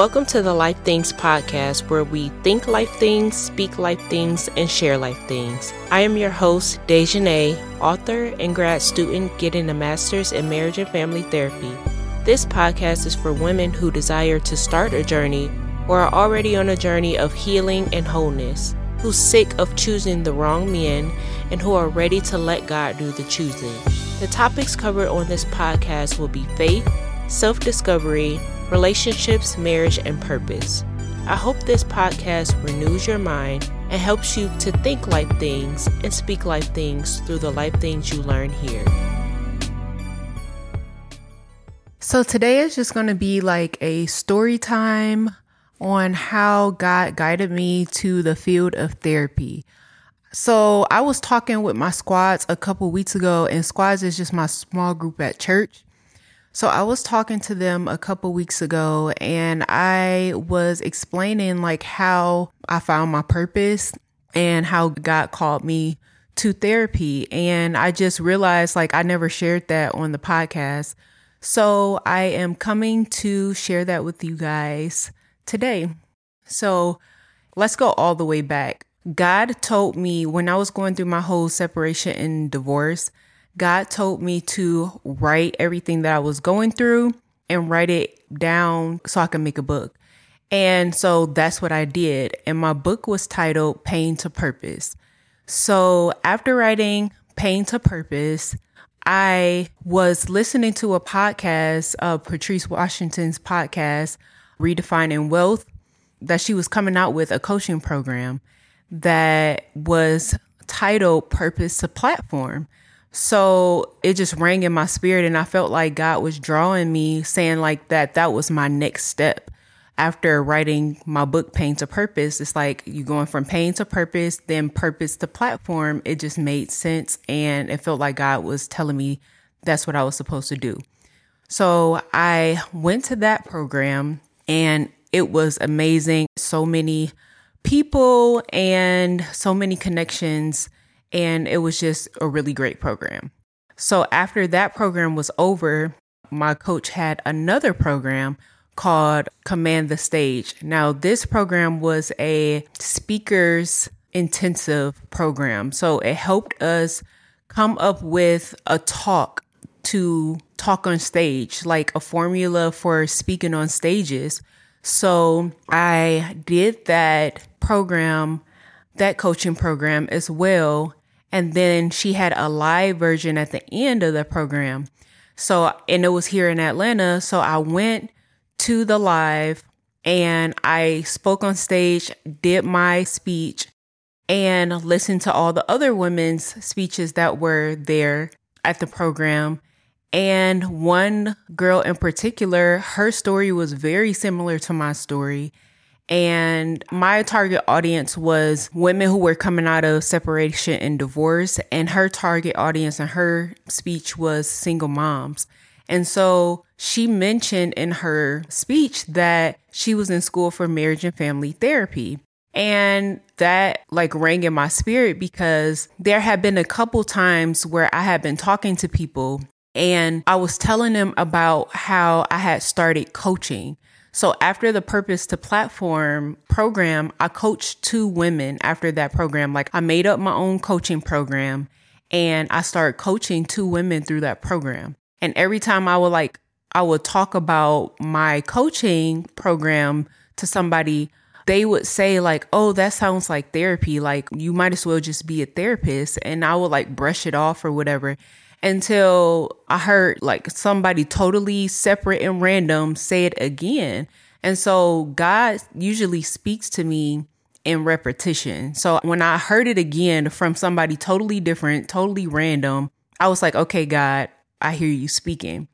Welcome to the Life Things podcast, where we think life things, speak life things, and share life things. I am your host, Dejanay, author and grad student getting a master's in marriage and family therapy. This podcast is for women who desire to start a journey or are already on a journey of healing and wholeness, who's sick of choosing the wrong men, and who are ready to let God do the choosing. The topics covered on this podcast will be faith, self discovery, relationships, marriage, and purpose. I hope this podcast renews your mind and helps you to think life things and speak life things through the life things you learn here. So today is just going to be like a story time on how God guided me to the field of therapy. So I was talking with my squads a couple weeks ago, and squads is just my small group at church. So I was talking to them a couple weeks ago and I was explaining like how I found my purpose and how God called me to therapy. And I just realized like I never shared that on the podcast. So I am coming to share that with you guys today. So let's go all the way back. God told me when I was going through my whole separation and divorce, God told me to write everything that I was going through and write it down so I can make a book. And so that's what I did. And my book was titled Pain to Purpose. So after writing Pain to Purpose, I was listening to a podcast, uh, Patrice Washington's podcast, Redefining Wealth, that she was coming out with a coaching program that was titled Purpose to Platform. So it just rang in my spirit and I felt like God was drawing me saying like that that was my next step. After writing my book Pain to Purpose, it's like you going from pain to purpose, then purpose to platform. It just made sense and it felt like God was telling me that's what I was supposed to do. So I went to that program and it was amazing. So many people and so many connections and it was just a really great program. So after that program was over, my coach had another program called Command the Stage. Now, this program was a speakers intensive program. So it helped us come up with a talk to talk on stage, like a formula for speaking on stages. So I did that program, that coaching program as well. And then she had a live version at the end of the program. So, and it was here in Atlanta. So I went to the live and I spoke on stage, did my speech, and listened to all the other women's speeches that were there at the program. And one girl in particular, her story was very similar to my story. And my target audience was women who were coming out of separation and divorce. And her target audience and her speech was single moms. And so she mentioned in her speech that she was in school for marriage and family therapy. And that like rang in my spirit because there had been a couple times where I had been talking to people and I was telling them about how I had started coaching so after the Purpose to Platform program, I coached two women after that program. Like I made up my own coaching program and I started coaching two women through that program. And every time I would like, I would talk about my coaching program to somebody, they would say like, "Oh, that sounds like therapy. Like you might as well just be a therapist." And I would like brush it off or whatever until I heard like somebody totally separate and random say it again. And so God usually speaks to me in repetition. So when I heard it again from somebody totally different, totally random, I was like, okay, God, I hear you speaking.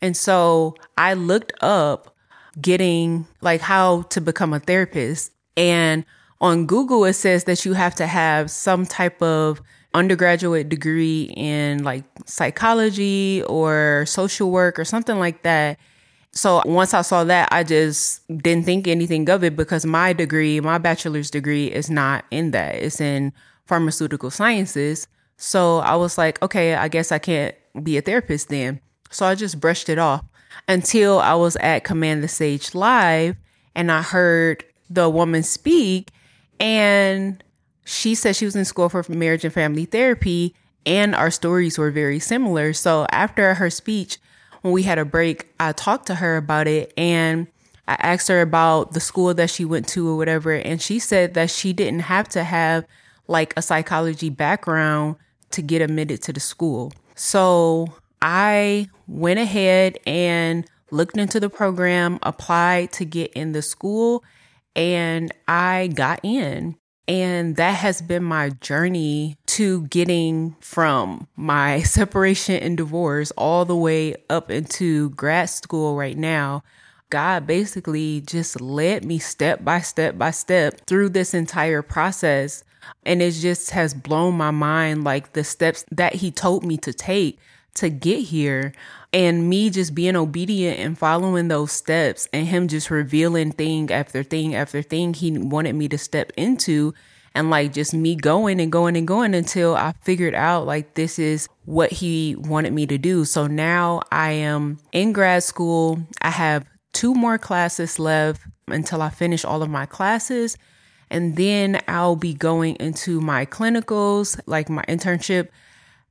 And so I looked up getting like how to become a therapist. And on Google, it says that you have to have some type of undergraduate degree in like psychology or social work or something like that. So once I saw that, I just didn't think anything of it because my degree, my bachelor's degree is not in that. It's in pharmaceutical sciences. So I was like, okay, I guess I can't be a therapist then. So I just brushed it off until I was at Command the Stage Live and I heard the woman speak and she said she was in school for marriage and family therapy and our stories were very similar. So after her speech, when we had a break, I talked to her about it and I asked her about the school that she went to or whatever. And she said that she didn't have to have like a psychology background to get admitted to the school. So I went ahead and looked into the program, applied to get in the school, and I got in. And that has been my journey to getting from my separation and divorce all the way up into grad school right now. God basically just led me step by step by step through this entire process. And it just has blown my mind like the steps that He told me to take to get here and me just being obedient and following those steps and him just revealing thing after thing after thing he wanted me to step into and like just me going and going and going until I figured out like this is what he wanted me to do. So now I am in grad school. I have two more classes left until I finish all of my classes. And then I'll be going into my clinicals, like my internship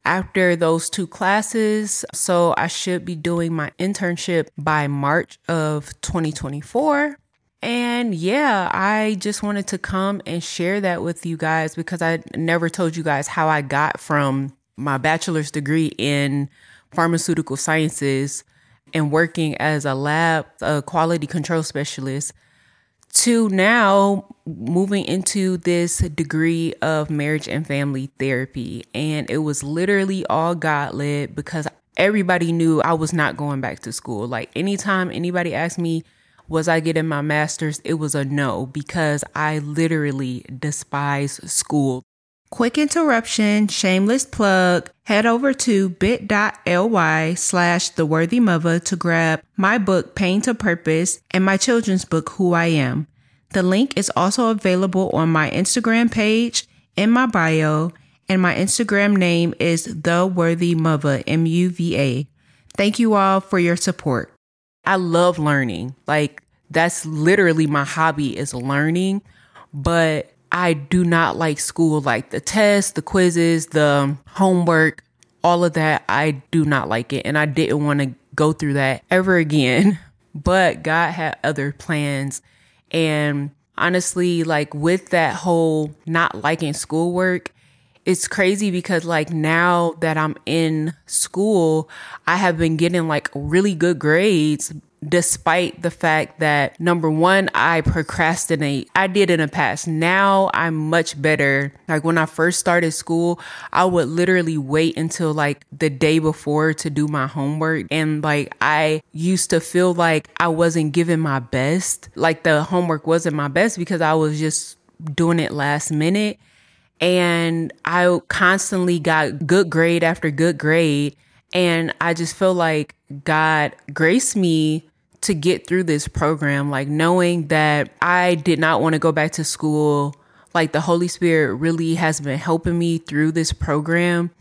after those two classes. So I should be doing my internship by March of 2024. And yeah, I just wanted to come and share that with you guys because I never told you guys how I got from my bachelor's degree in pharmaceutical sciences and working as a lab a quality control specialist to now moving into this degree of marriage and family therapy. And it was literally all God led because everybody knew I was not going back to school. Like anytime anybody asked me, was I getting my master's? It was a no because I literally despise school. Quick interruption, shameless plug. Head over to bit.ly slash the worthy muva to grab my book, Pain to Purpose, and my children's book, Who I Am. The link is also available on my Instagram page in my bio, and my Instagram name is The Worthy Muva, M U V A. Thank you all for your support. I love learning. Like that's literally my hobby is learning, but I do not like school like the tests, the quizzes, the homework, all of that. I do not like it and I didn't want to go through that ever again. But God had other plans and honestly like with that whole not liking schoolwork, it's crazy because like now that I'm in school, I have been getting like really good grades despite the fact that number one, I procrastinate. I did in the past. Now I'm much better. Like when I first started school, I would literally wait until like the day before to do my homework. And like I used to feel like I wasn't giving my best. Like the homework wasn't my best because I was just doing it last minute and I constantly got good grade after good grade. And I just feel like God graced me to get through this program, like knowing that I did not want to go back to school. Like the Holy Spirit really has been helping me through this program.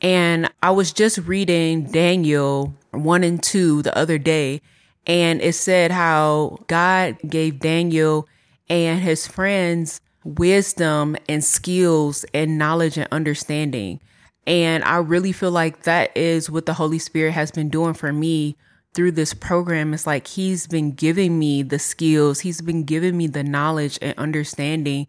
And I was just reading Daniel 1 and 2 the other day, and it said how God gave Daniel and his friends wisdom and skills and knowledge and understanding. And I really feel like that is what the Holy Spirit has been doing for me through this program. It's like He's been giving me the skills, He's been giving me the knowledge and understanding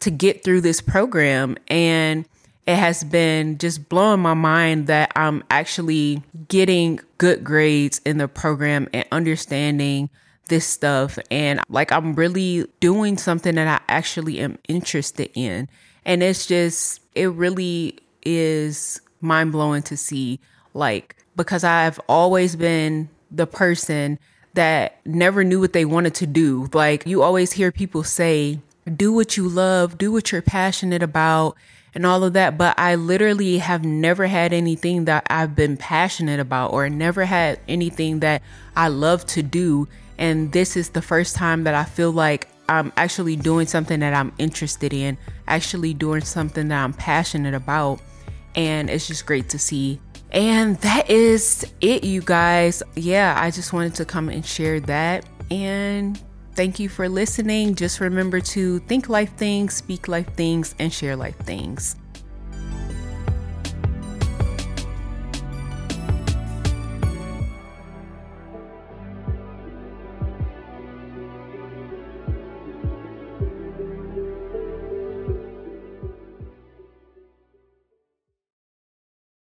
to get through this program. And it has been just blowing my mind that I'm actually getting good grades in the program and understanding this stuff and like I'm really doing something that I actually am interested in. And it's just, it really is mind blowing to see, like, because I've always been the person that never knew what they wanted to do. Like, you always hear people say, do what you love, do what you're passionate about, and all of that. But I literally have never had anything that I've been passionate about or never had anything that I love to do and this is the first time that I feel like I'm actually doing something that I'm interested in, actually doing something that I'm passionate about. And it's just great to see. And that is it, you guys. Yeah, I just wanted to come and share that. And thank you for listening. Just remember to think life things, speak life things, and share life things.